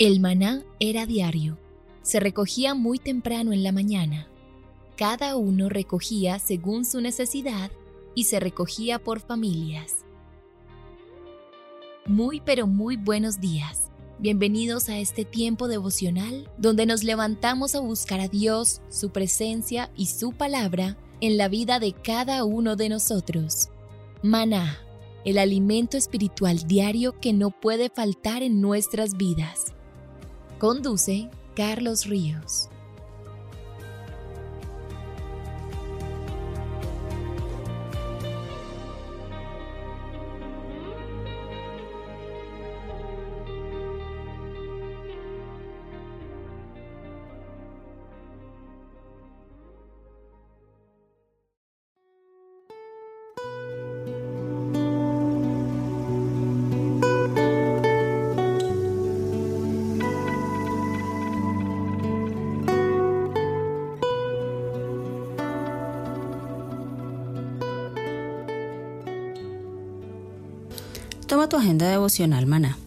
El maná era diario. Se recogía muy temprano en la mañana. Cada uno recogía según su necesidad y se recogía por familias. Muy pero muy buenos días. Bienvenidos a este tiempo devocional donde nos levantamos a buscar a Dios, su presencia y su palabra en la vida de cada uno de nosotros. Maná, el alimento espiritual diario que no puede faltar en nuestras vidas. Conduce Carlos Ríos. Tu agenda devocional maná.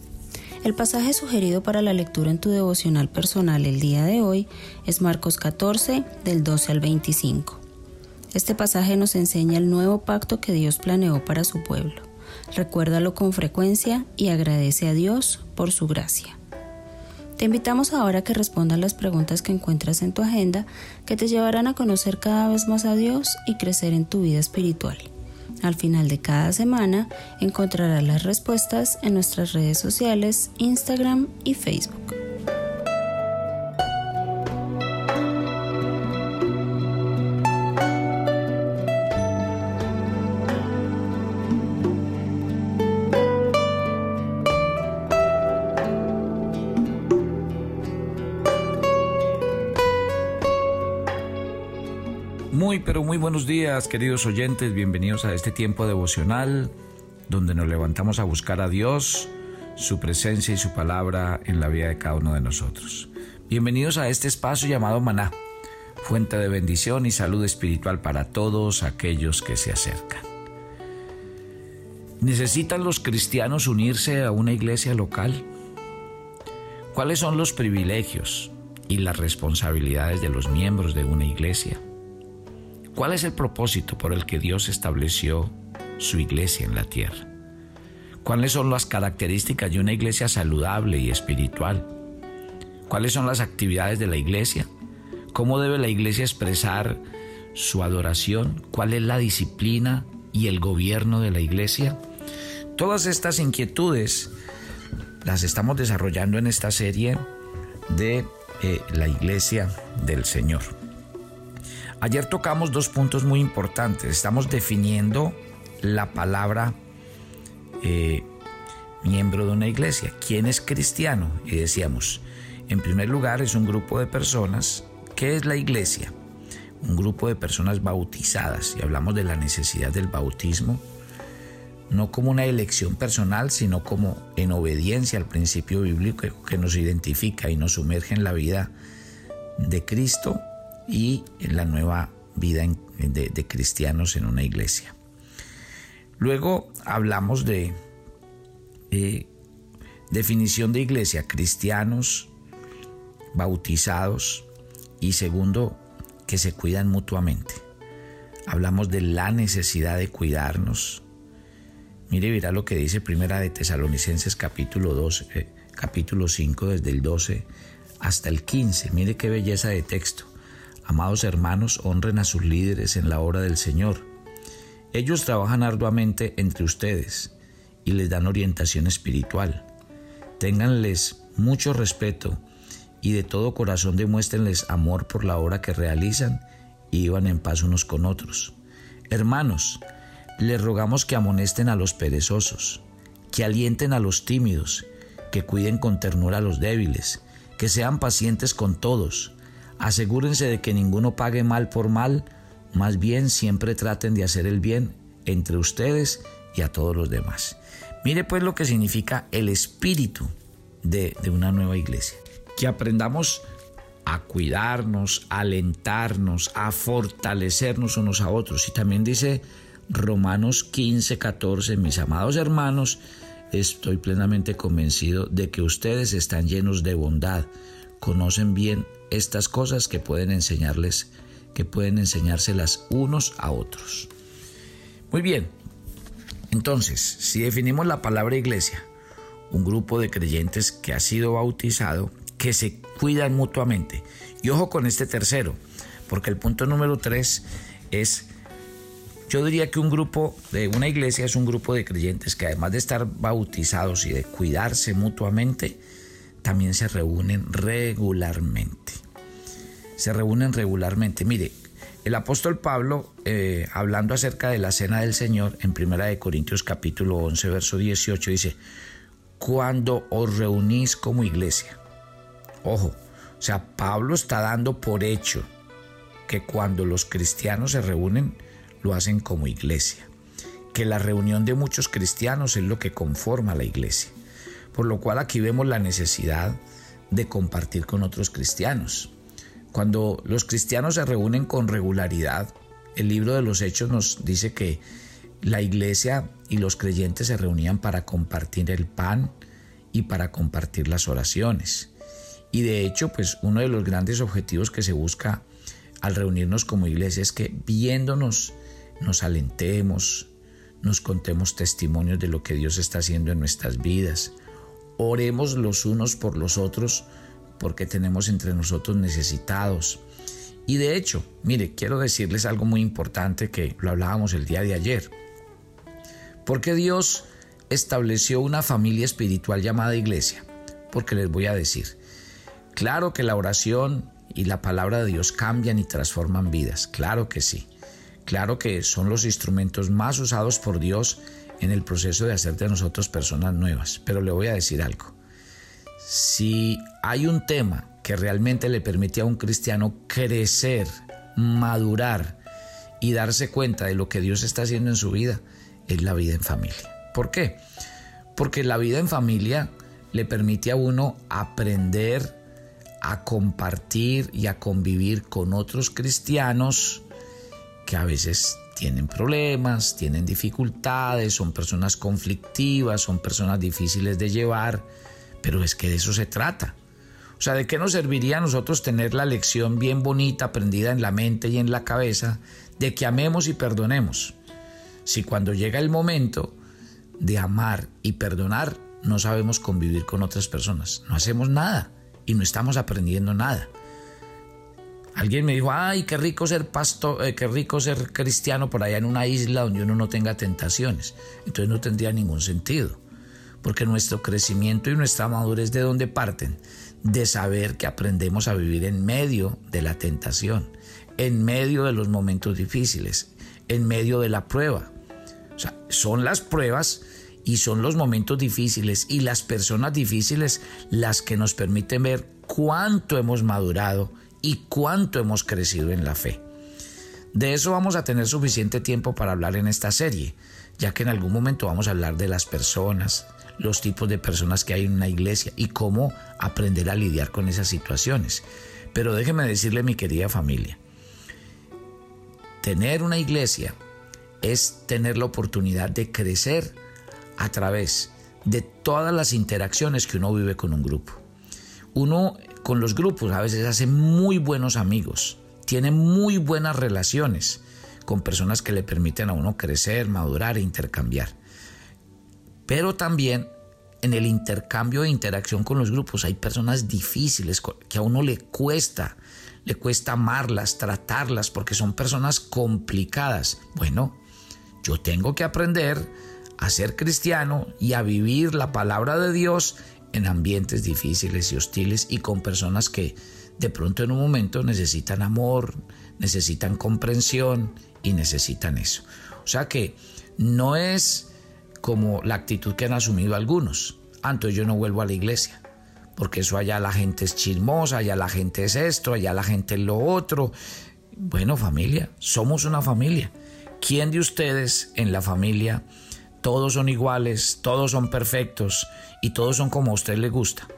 El pasaje sugerido para la lectura en tu devocional personal el día de hoy es Marcos 14 del 12 al 25. Este pasaje nos enseña el nuevo pacto que Dios planeó para su pueblo. Recuérdalo con frecuencia y agradece a Dios por su gracia. Te invitamos ahora a que respondas las preguntas que encuentras en tu agenda que te llevarán a conocer cada vez más a Dios y crecer en tu vida espiritual. Al final de cada semana encontrarás las respuestas en nuestras redes sociales, Instagram y Facebook. Muy, buenos días, queridos oyentes. Bienvenidos a este tiempo devocional donde nos levantamos a buscar a Dios, su presencia y su palabra en la vida de cada uno de nosotros. Bienvenidos a este espacio llamado Maná, fuente de bendición y salud espiritual para todos aquellos que se acercan. ¿Necesitan los cristianos unirse a una iglesia local? ¿Cuáles son los privilegios y las responsabilidades de los miembros de una iglesia? ¿Cuál es el propósito por el que Dios estableció su iglesia en la tierra? ¿Cuáles son las características de una iglesia saludable y espiritual? ¿Cuáles son las actividades de la iglesia? ¿Cómo debe la iglesia expresar su adoración? ¿Cuál es la disciplina y el gobierno de la iglesia? Todas estas inquietudes las estamos desarrollando en esta serie de eh, la iglesia del Señor. Ayer tocamos dos puntos muy importantes. Estamos definiendo la palabra eh, miembro de una iglesia. ¿Quién es cristiano? Y decíamos, en primer lugar es un grupo de personas. ¿Qué es la iglesia? Un grupo de personas bautizadas. Y hablamos de la necesidad del bautismo, no como una elección personal, sino como en obediencia al principio bíblico que nos identifica y nos sumerge en la vida de Cristo y la nueva vida de, cristianos en una iglesia. Luego hablamos de definición de iglesia, cristianos bautizados y segundo, que se cuidan mutuamente. Hablamos de la necesidad de cuidarnos. Mire, verá lo que dice Primera de Tesalonicenses capítulo 2, eh, capítulo 5 desde el 12 hasta el 15. Mire qué belleza de texto. Amados hermanos, honren a sus líderes en la obra del Señor. Ellos trabajan arduamente entre ustedes y les dan orientación espiritual. Ténganles mucho respeto y de todo corazón demuéstrenles amor por la obra que realizan y vivan en paz unos con otros. Hermanos, les rogamos que amonesten a los perezosos, que alienten a los tímidos, que cuiden con ternura a los débiles, que sean pacientes con todos, Asegúrense de que ninguno pague mal por mal, más bien siempre traten de hacer el bien entre ustedes y a todos los demás. Mire pues lo que significa el espíritu de, una nueva iglesia. Que aprendamos a cuidarnos, a alentarnos, a fortalecernos unos a otros. Y también dice Romanos 15, 14, mis amados hermanos, estoy plenamente convencido de que ustedes están llenos de bondad, conocen bien estas cosas que pueden enseñarles, que pueden enseñárselas unos a otros. Muy bien, entonces, si definimos la palabra iglesia, un grupo de creyentes que ha sido bautizado, que se cuidan mutuamente. Y ojo con este tercero, porque el punto número tres es yo diría que un grupo de una iglesia es un grupo de creyentes que además de estar bautizados y de cuidarse mutuamente, también se reúnen regularmente. Se reúnen regularmente. Mire, el apóstol Pablo, eh, hablando acerca de la cena del Señor, en 1 Corintios capítulo 11, verso 18, dice, cuando os reunís como iglesia. Ojo, o sea, Pablo está dando por hecho que cuando los cristianos se reúnen, lo hacen como iglesia, que la reunión de muchos cristianos es lo que conforma la iglesia, por lo cual aquí vemos la necesidad de compartir con otros cristianos. Cuando los cristianos se reúnen con regularidad, el libro de los Hechos nos dice que la iglesia y los creyentes se reunían para compartir el pan y para compartir las oraciones. Y de hecho, pues uno de los grandes objetivos que se busca al reunirnos como iglesia es que viéndonos nos alentemos, nos contemos testimonios de lo que Dios está haciendo en nuestras vidas. Oremos los unos por los otros porque tenemos entre nosotros necesitados. Y de hecho, mire, quiero decirles algo muy importante que lo hablábamos el día de ayer. Porque Dios estableció una familia espiritual llamada iglesia? Porque les voy a decir, claro que la oración y la palabra de Dios cambian y transforman vidas, claro que sí. Claro que son los instrumentos más usados por Dios en el proceso de hacer de nosotros personas nuevas. Pero le voy a decir algo. Si hay un tema que realmente le permite a un cristiano crecer, madurar y darse cuenta de lo que Dios está haciendo en su vida, es la vida en familia. ¿Por qué? Porque la vida en familia le permite a uno aprender a compartir y a convivir con otros cristianos que a veces tienen problemas, tienen dificultades, son personas conflictivas, son personas difíciles de llevar, pero es que de eso se trata. O sea, ¿de qué nos serviría a nosotros tener la lección bien bonita, aprendida en la mente y en la cabeza, de que amemos y perdonemos? Si cuando llega el momento de amar y perdonar, no sabemos convivir con otras personas, no hacemos nada y no estamos aprendiendo nada. Alguien me dijo, ay, qué rico ser pastor, eh, qué rico ser cristiano por allá en una isla donde uno no tenga tentaciones. Entonces no tendría ningún sentido, porque nuestro crecimiento y nuestra madurez de dónde parten? De saber que aprendemos a vivir en medio de la tentación, en medio de los momentos difíciles, en medio de la prueba. O sea, son las pruebas y son los momentos difíciles y las personas difíciles las que nos permiten ver cuánto hemos madurado y cuánto hemos crecido en la fe. De eso vamos a tener suficiente tiempo para hablar en esta serie, ya que en algún momento vamos a hablar de las personas, los tipos de personas que hay en una iglesia y cómo aprender a lidiar con esas situaciones. Pero déjeme decirle, mi querida familia, tener una iglesia es tener la oportunidad de crecer a través de todas las interacciones que uno vive con un grupo. Uno con los grupos a veces hace muy buenos amigos, tiene muy buenas relaciones con personas que le permiten a uno crecer, madurar e intercambiar. Pero también en el intercambio e interacción con los grupos hay personas difíciles que a uno le cuesta, le cuesta amarlas, tratarlas, porque son personas complicadas. Bueno, yo tengo que aprender a ser cristiano y a vivir la palabra de Dios en ambientes difíciles y hostiles y con personas que de pronto en un momento necesitan amor, necesitan comprensión y necesitan eso. O sea que no es como la actitud que han asumido algunos. Antes ah, yo no vuelvo a la iglesia, porque eso allá la gente es chismosa, allá la gente es esto, allá la gente es lo otro. Bueno, familia, somos una familia. ¿Quién de ustedes en la familia todos son iguales, todos son perfectos y todos son como a usted le gusta.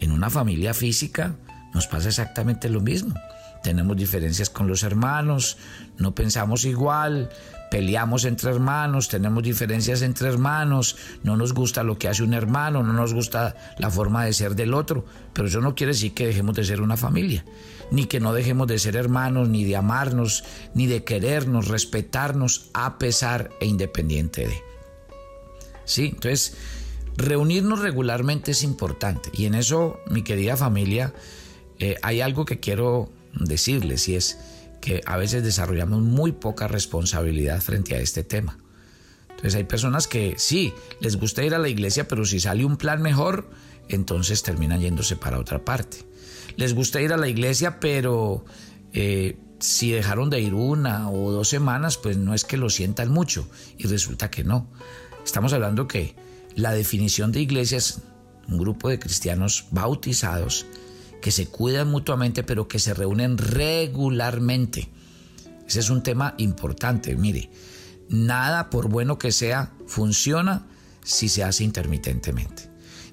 En una familia física nos pasa exactamente lo mismo. tenemos diferencias con los hermanos, no pensamos igual, peleamos entre hermanos, tenemos diferencias entre hermanos, no nos gusta lo que hace un hermano, no nos gusta la forma de ser del otro, pero eso no quiere decir que dejemos de ser una familia, ni que no dejemos de ser hermanos, ni de amarnos, ni de querernos, respetarnos a pesar e independiente de. Sí, entonces reunirnos regularmente es importante y en eso, mi querida familia, eh, hay algo que quiero decirles y es que a veces desarrollamos muy poca responsabilidad frente a este tema. Entonces hay personas que sí, les gusta ir a la iglesia, pero si sale un plan mejor, entonces terminan yéndose para otra parte. Les gusta ir a la iglesia, pero eh, si dejaron de ir una o dos semanas, pues no es que lo sientan mucho y resulta que no. Estamos hablando que la definición de iglesia es un grupo de cristianos bautizados que se cuidan mutuamente, pero que se reúnen regularmente. Ese es un tema importante. Mire, nada, por bueno que sea, funciona si se hace intermitentemente.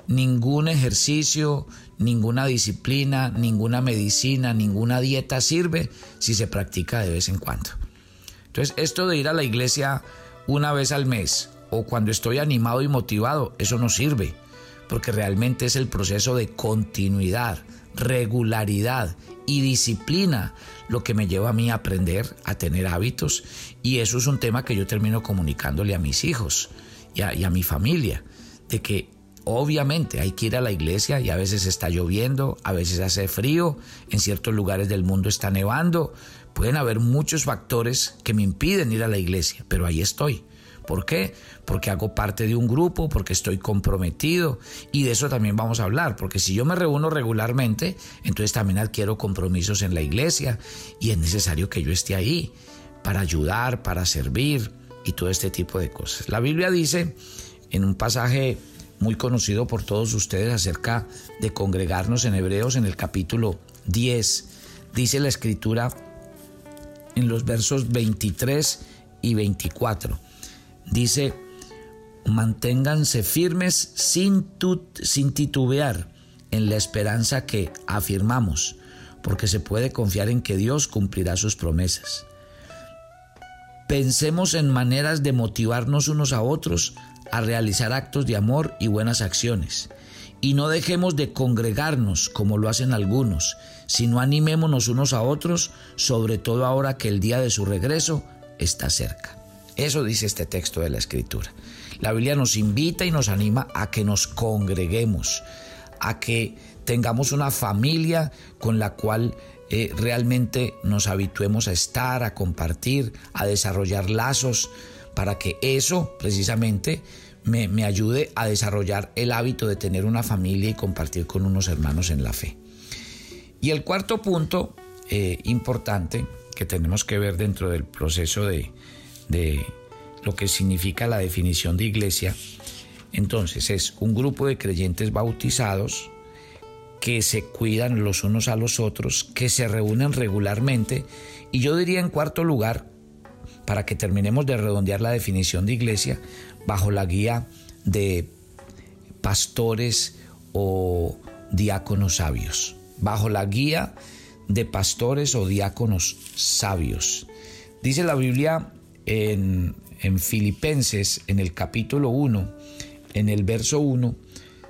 Ningún ejercicio, ninguna disciplina, ninguna medicina, ninguna dieta sirve si se practica de vez en cuando. Entonces, esto de ir a la iglesia una vez al mes o cuando estoy animado y motivado, eso no sirve, porque realmente es el proceso de continuidad, regularidad y disciplina lo que me lleva a mí a aprender a tener hábitos y eso es un tema que yo termino comunicándole a mis hijos y a, mi familia, de que obviamente hay que ir a la iglesia y a veces está lloviendo, a veces hace frío, en ciertos lugares del mundo está nevando, pueden haber muchos factores que me impiden ir a la iglesia, pero ahí estoy. ¿Por qué? Porque hago parte de un grupo, porque estoy comprometido y de eso también vamos a hablar, porque si yo me reúno regularmente, entonces también adquiero compromisos en la iglesia y es necesario que yo esté ahí para ayudar, para servir y todo este tipo de cosas. La Biblia dice en un pasaje muy conocido por todos ustedes acerca de congregarnos en Hebreos en el capítulo 10, dice la escritura en los versos 23 y 24 dice, manténganse firmes sin, titubear en la esperanza que afirmamos, porque se puede confiar en que Dios cumplirá sus promesas. Pensemos en maneras de motivarnos unos a otros a realizar actos de amor y buenas acciones. Y no dejemos de congregarnos como lo hacen algunos, sino animémonos unos a otros, sobre todo ahora que el día de su regreso está cerca. Eso dice este texto de la Escritura. La Biblia nos invita y nos anima a que nos congreguemos, a que tengamos una familia con la cual eh, realmente nos habituemos a estar, a compartir, a desarrollar lazos, para que eso precisamente me, ayude a desarrollar el hábito de tener una familia y compartir con unos hermanos en la fe. Y el cuarto punto eh, importante que tenemos que ver dentro del proceso de, de lo que significa la definición de iglesia, entonces es un grupo de creyentes bautizados que se cuidan los unos a los otros, que se reúnen regularmente. Y yo diría en cuarto lugar, para que terminemos de redondear la definición de iglesia, bajo la guía de pastores o diáconos sabios, bajo la guía de pastores o diáconos sabios. Dice la Biblia en, Filipenses, en el capítulo 1, en el verso 1,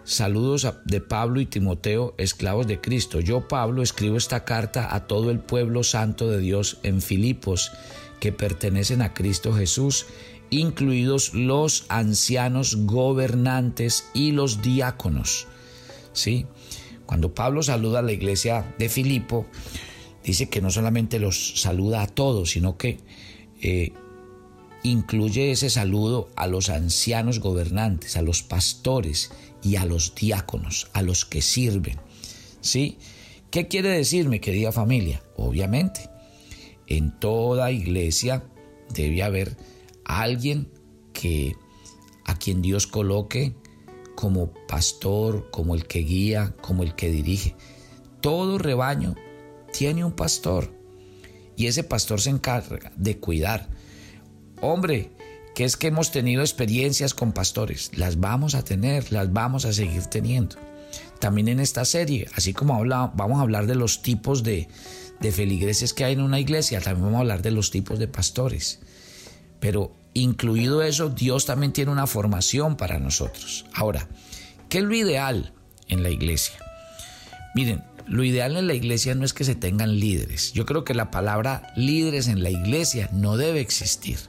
Saludos de Pablo y Timoteo, esclavos de Cristo. Yo, Pablo, escribo esta carta a todo el pueblo santo de Dios en Filipos, que pertenecen a Cristo Jesús, incluidos los ancianos gobernantes y los diáconos. ¿Sí? Cuando Pablo saluda a la iglesia de Filipo, dice que no solamente los saluda a todos, sino que eh, incluye ese saludo a los ancianos gobernantes, a los pastores y a los diáconos, a los que sirven. ¿Sí? ¿Qué quiere decir, mi querida familia? Obviamente, en toda iglesia debe haber alguien que a quien Dios coloque como pastor, como el que guía, como el que dirige. Todo rebaño tiene un pastor y ese pastor se encarga de cuidar, Hombre, que es que hemos tenido experiencias con pastores, las vamos a tener, las vamos a seguir teniendo. También en esta serie, así como vamos a hablar de los tipos de, de feligreses que hay en una iglesia, también vamos a hablar de los tipos de pastores. Pero incluido eso, Dios también tiene una formación para nosotros. Ahora, ¿qué es lo ideal en la iglesia? Miren, lo ideal en la iglesia no es que se tengan líderes. Yo creo que la palabra líderes en la iglesia no debe existir.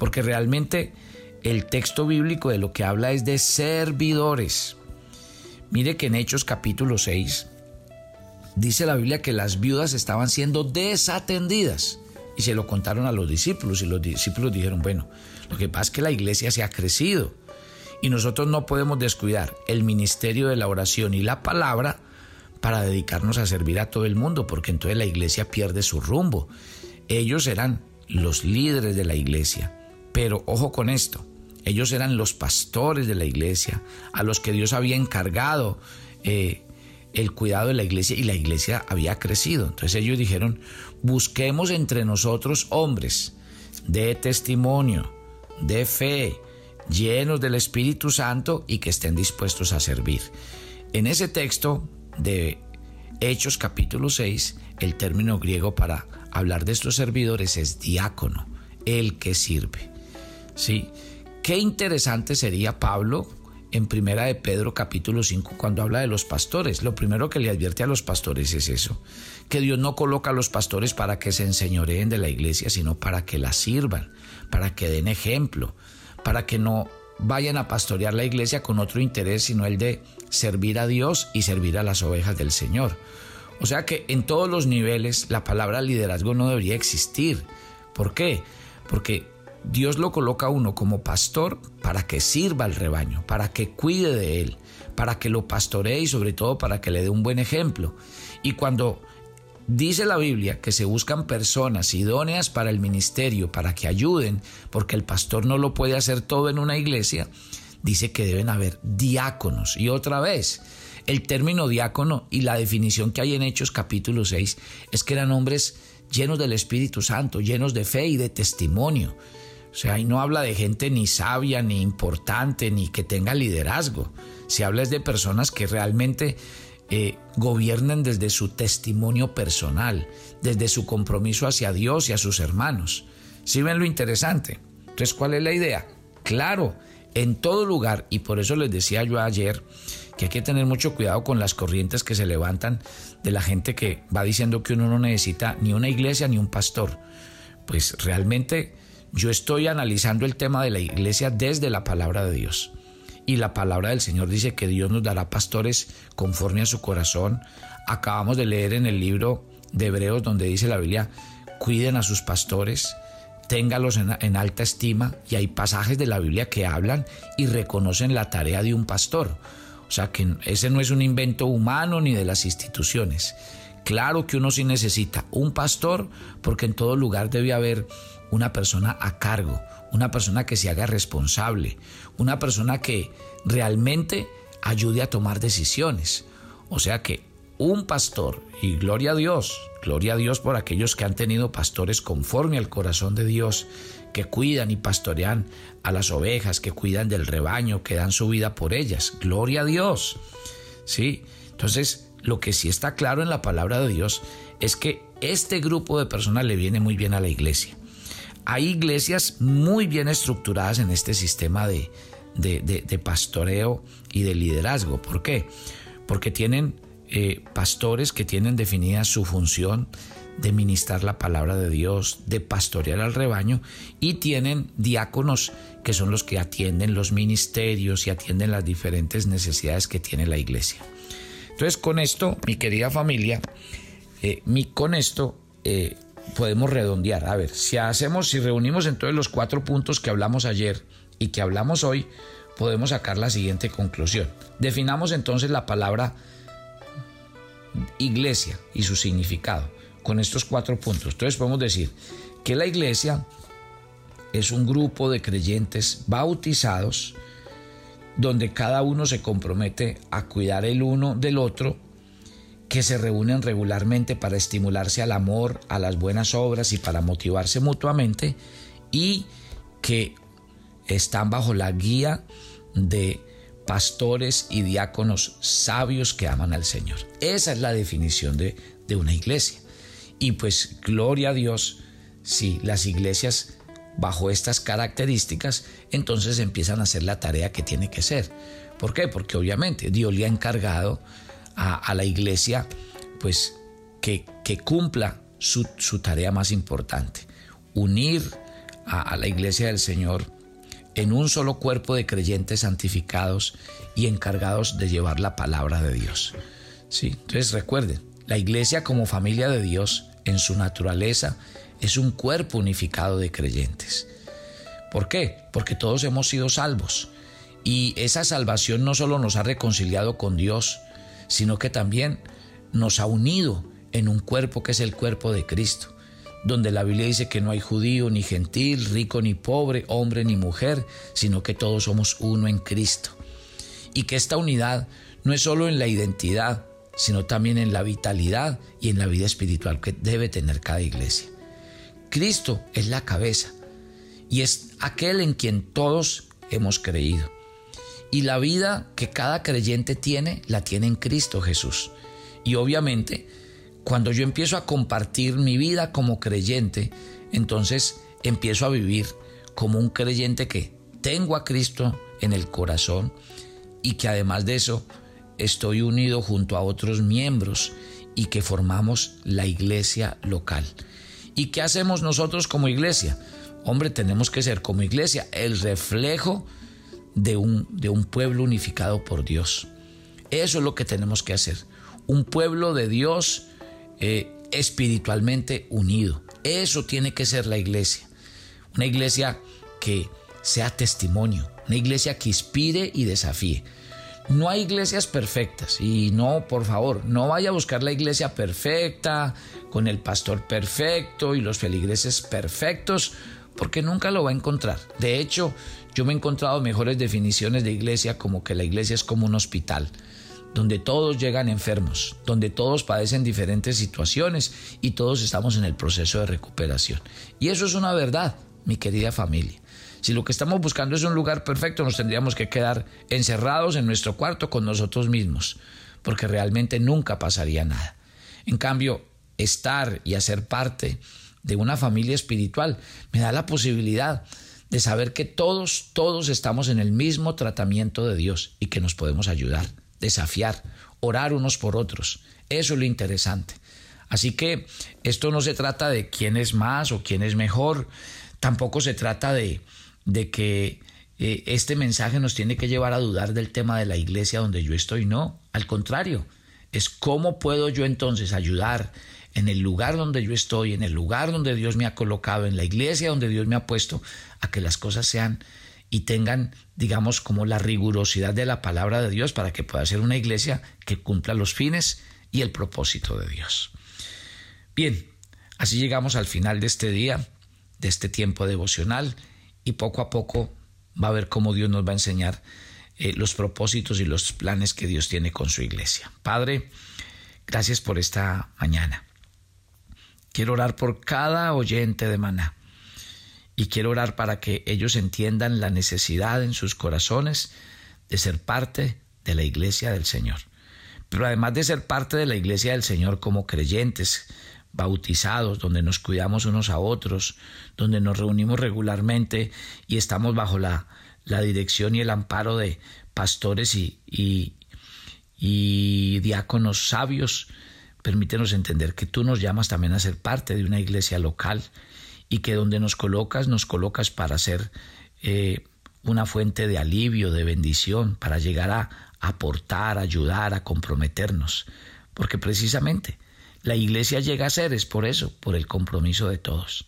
Porque realmente el texto bíblico de lo que habla es de servidores. Mire que en Hechos capítulo 6 dice la Biblia que las viudas estaban siendo desatendidas y se lo contaron a los discípulos y los discípulos dijeron, bueno, lo que pasa es que la iglesia se ha crecido y nosotros no podemos descuidar el ministerio de la oración y la palabra para dedicarnos a servir a todo el mundo, porque entonces la iglesia pierde su rumbo. Ellos eran los líderes de la iglesia, pero ojo con esto, ellos eran los pastores de la iglesia, a los que Dios había encargado eh, el cuidado de la iglesia y la iglesia había crecido. Entonces ellos dijeron, busquemos entre nosotros hombres de testimonio, de fe, llenos del Espíritu Santo y que estén dispuestos a servir. En ese texto de Hechos capítulo 6, el término griego para hablar de estos servidores es diácono, el que sirve. Sí, qué interesante sería Pablo en Primera de Pedro capítulo 5 cuando habla de los pastores. Lo primero que le advierte a los pastores es eso, que Dios no coloca a los pastores para que se enseñoreen de la iglesia, sino para que la sirvan, para que den ejemplo, para que no vayan a pastorear la iglesia con otro interés, sino el de servir a Dios y servir a las ovejas del Señor. O sea que en todos los niveles la palabra liderazgo no debería existir. ¿Por qué? Porque Dios lo coloca a uno como pastor para que sirva al rebaño, para que cuide de él, para que lo pastoree y sobre todo para que le dé un buen ejemplo. Y cuando dice la Biblia que se buscan personas idóneas para el ministerio, para que ayuden, porque el pastor no lo puede hacer todo en una iglesia, dice que deben haber diáconos. Y otra vez, el término diácono y la definición que hay en Hechos capítulo 6 es que eran hombres llenos del Espíritu Santo, llenos de fe y de testimonio. O sea, ahí no habla de gente ni sabia, ni importante, ni que tenga liderazgo. Se habla de personas que realmente eh, gobiernen desde su testimonio personal, desde su compromiso hacia Dios y a sus hermanos. ¿Sí ven lo interesante? Entonces, ¿cuál es la idea? Claro, en todo lugar, y por eso les decía yo ayer que hay que tener mucho cuidado con las corrientes que se levantan de la gente que va diciendo que uno no necesita ni una iglesia ni un pastor. Pues realmente yo estoy analizando el tema de la iglesia desde la palabra de Dios. Y la palabra del Señor dice que Dios nos dará pastores conforme a su corazón. Acabamos de leer en el libro de Hebreos donde dice la Biblia, cuiden a sus pastores, téngalos en, alta estima. Y hay pasajes de la Biblia que hablan y reconocen la tarea de un pastor. O sea que ese no es un invento humano ni de las instituciones. Claro que uno sí necesita un pastor porque en todo lugar debe haber una persona a cargo, una persona que se haga responsable, una persona que realmente ayude a tomar decisiones. O sea que un pastor, y gloria a Dios, gloria a Dios por aquellos que han tenido pastores conforme al corazón de Dios, que cuidan y pastorean a las ovejas, que cuidan del rebaño, que dan su vida por ellas. Gloria a Dios. ¿Sí? Entonces, lo que sí está claro en la palabra de Dios es que este grupo de personas le viene muy bien a la iglesia. Hay iglesias muy bien estructuradas en este sistema de, de, pastoreo y de liderazgo. ¿Por qué? Porque tienen eh, pastores que tienen definida su función de ministrar la palabra de Dios, de pastorear al rebaño, y tienen diáconos que son los que atienden los ministerios y atienden las diferentes necesidades que tiene la iglesia. Entonces con esto, mi querida familia, eh, mi, con esto eh, podemos redondear. A ver, si hacemos, si reunimos entonces los cuatro puntos que hablamos ayer y que hablamos hoy, podemos sacar la siguiente conclusión. Definamos entonces la palabra iglesia y su significado con estos cuatro puntos. Entonces podemos decir que la iglesia es un grupo de creyentes bautizados donde cada uno se compromete a cuidar el uno del otro que se reúnen regularmente para estimularse al amor, a las buenas obras y para motivarse mutuamente y que están bajo la guía de pastores y diáconos sabios que aman al Señor. Esa es la definición de, de una iglesia. Y pues gloria a Dios, si las iglesias bajo estas características, entonces empiezan a hacer la tarea que tiene que ser. ¿Por qué? Porque obviamente Dios le ha encargado a, la iglesia pues que, que cumpla su, tarea más importante, unir a, la iglesia del Señor en un solo cuerpo de creyentes santificados y encargados de llevar la palabra de Dios. ¿Sí? Entonces recuerden, la iglesia como familia de Dios en su naturaleza es un cuerpo unificado de creyentes. ¿Por qué? Porque todos hemos sido salvos. Y esa salvación no solo nos ha reconciliado con Dios, sino que también nos ha unido en un cuerpo que es el cuerpo de Cristo, donde la Biblia dice que no hay judío ni gentil, rico ni pobre, hombre ni mujer, sino que todos somos uno en Cristo. Y que esta unidad no es solo en la identidad, sino también en la vitalidad y en la vida espiritual que debe tener cada iglesia. Cristo es la cabeza y es aquel en quien todos hemos creído. Y la vida que cada creyente tiene, la tiene en Cristo Jesús. Y obviamente, cuando yo empiezo a compartir mi vida como creyente, entonces empiezo a vivir como un creyente que tengo a Cristo en el corazón y que además de eso estoy unido junto a otros miembros y que formamos la iglesia local. ¿Y qué hacemos nosotros como iglesia? Hombre, tenemos que ser como iglesia el reflejo de un, de un pueblo unificado por Dios. Eso es lo que tenemos que hacer. Un pueblo de Dios eh, espiritualmente unido. Eso tiene que ser la iglesia. Una iglesia que sea testimonio. Una iglesia que inspire y desafíe. No hay iglesias perfectas y no, por favor, no vaya a buscar la iglesia perfecta, con el pastor perfecto y los feligreses perfectos, porque nunca lo va a encontrar. De hecho, yo me he encontrado mejores definiciones de iglesia como que la iglesia es como un hospital, donde todos llegan enfermos, donde todos padecen diferentes situaciones y todos estamos en el proceso de recuperación. Y eso es una verdad, mi querida familia. Si lo que estamos buscando es un lugar perfecto, nos tendríamos que quedar encerrados en nuestro cuarto con nosotros mismos, porque realmente nunca pasaría nada. En cambio, estar y hacer parte de una familia espiritual me da la posibilidad de saber que todos, todos estamos en el mismo tratamiento de Dios y que nos podemos ayudar, desafiar, orar unos por otros. Eso es lo interesante. Así que esto no se trata de quién es más o quién es mejor, tampoco se trata de, de que eh, este mensaje nos tiene que llevar a dudar del tema de la iglesia donde yo estoy. No, al contrario, es cómo puedo yo entonces ayudar en el lugar donde yo estoy, en el lugar donde Dios me ha colocado, en la iglesia donde Dios me ha puesto, a que las cosas sean y tengan, digamos, como la rigurosidad de la palabra de Dios para que pueda ser una iglesia que cumpla los fines y el propósito de Dios. Bien, así llegamos al final de este día, de este tiempo devocional y poco a poco va a ver cómo Dios nos va a enseñar eh, los propósitos y los planes que Dios tiene con su iglesia. Padre, gracias por esta mañana. Quiero orar por cada oyente de maná y quiero orar para que ellos entiendan la necesidad en sus corazones de ser parte de la iglesia del Señor. Pero además de ser parte de la iglesia del Señor como creyentes, bautizados, donde nos cuidamos unos a otros, donde nos reunimos regularmente y estamos bajo la, dirección y el amparo de pastores y, y, diáconos sabios, permítenos entender que tú nos llamas también a ser parte de una iglesia local y que donde nos colocas, nos colocas para ser eh, una fuente de alivio, de bendición, para llegar a aportar, ayudar, a comprometernos. Porque precisamente la iglesia llega a ser es por eso, por el compromiso de todos.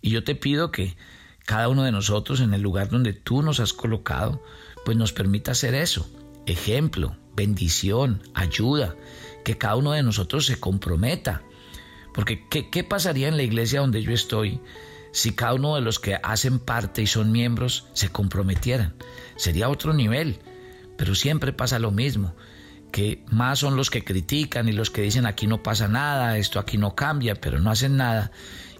Y yo te pido que cada uno de nosotros en el lugar donde tú nos has colocado, pues nos permita hacer eso. Ejemplo, bendición, ayuda, que cada uno de nosotros se comprometa. Porque ¿qué, ¿qué, pasaría en la iglesia donde yo estoy si cada uno de los que hacen parte y son miembros se comprometieran? Sería otro nivel, pero siempre pasa lo mismo que más son los que critican y los que dicen aquí no pasa nada, esto aquí no cambia, pero no hacen nada,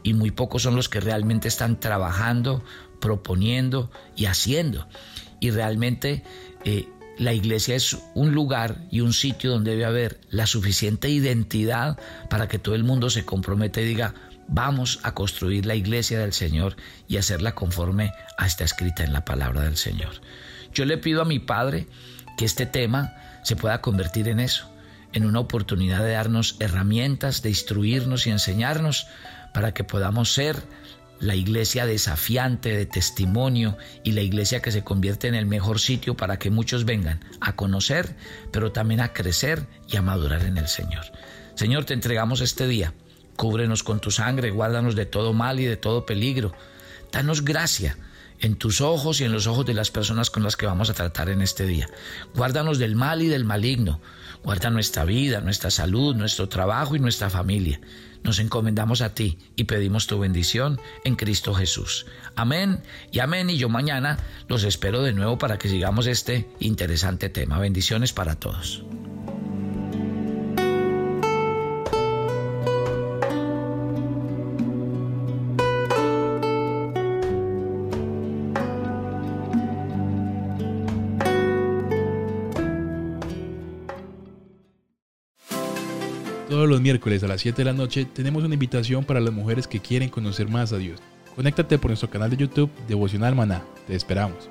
y muy pocos son los que realmente están trabajando, proponiendo y haciendo. Y realmente eh, la iglesia es un lugar y un sitio donde debe haber la suficiente identidad para que todo el mundo se comprometa y diga, vamos a construir la iglesia del Señor y hacerla conforme a esta escrita en la palabra del Señor. Yo le pido a mi Padre que este tema se pueda convertir en eso, en una oportunidad de darnos herramientas, de instruirnos y enseñarnos para que podamos ser la iglesia desafiante de testimonio y la iglesia que se convierte en el mejor sitio para que muchos vengan a conocer, pero también a crecer y a madurar en el Señor. Señor, te entregamos este día. Cúbrenos con tu sangre, guárdanos de todo mal y de todo peligro. Danos gracia en tus ojos y en los ojos de las personas con las que vamos a tratar en este día. Guárdanos del mal y del maligno. Guarda nuestra vida, nuestra salud, nuestro trabajo y nuestra familia. Nos encomendamos a ti y pedimos tu bendición en Cristo Jesús. Amén y amén. Y yo mañana los espero de nuevo para que sigamos este interesante tema. Bendiciones para todos. Los miércoles a las 7 de la noche tenemos una invitación para las mujeres que quieren conocer más a Dios. Conéctate por nuestro canal de YouTube Devocional Maná. Te esperamos.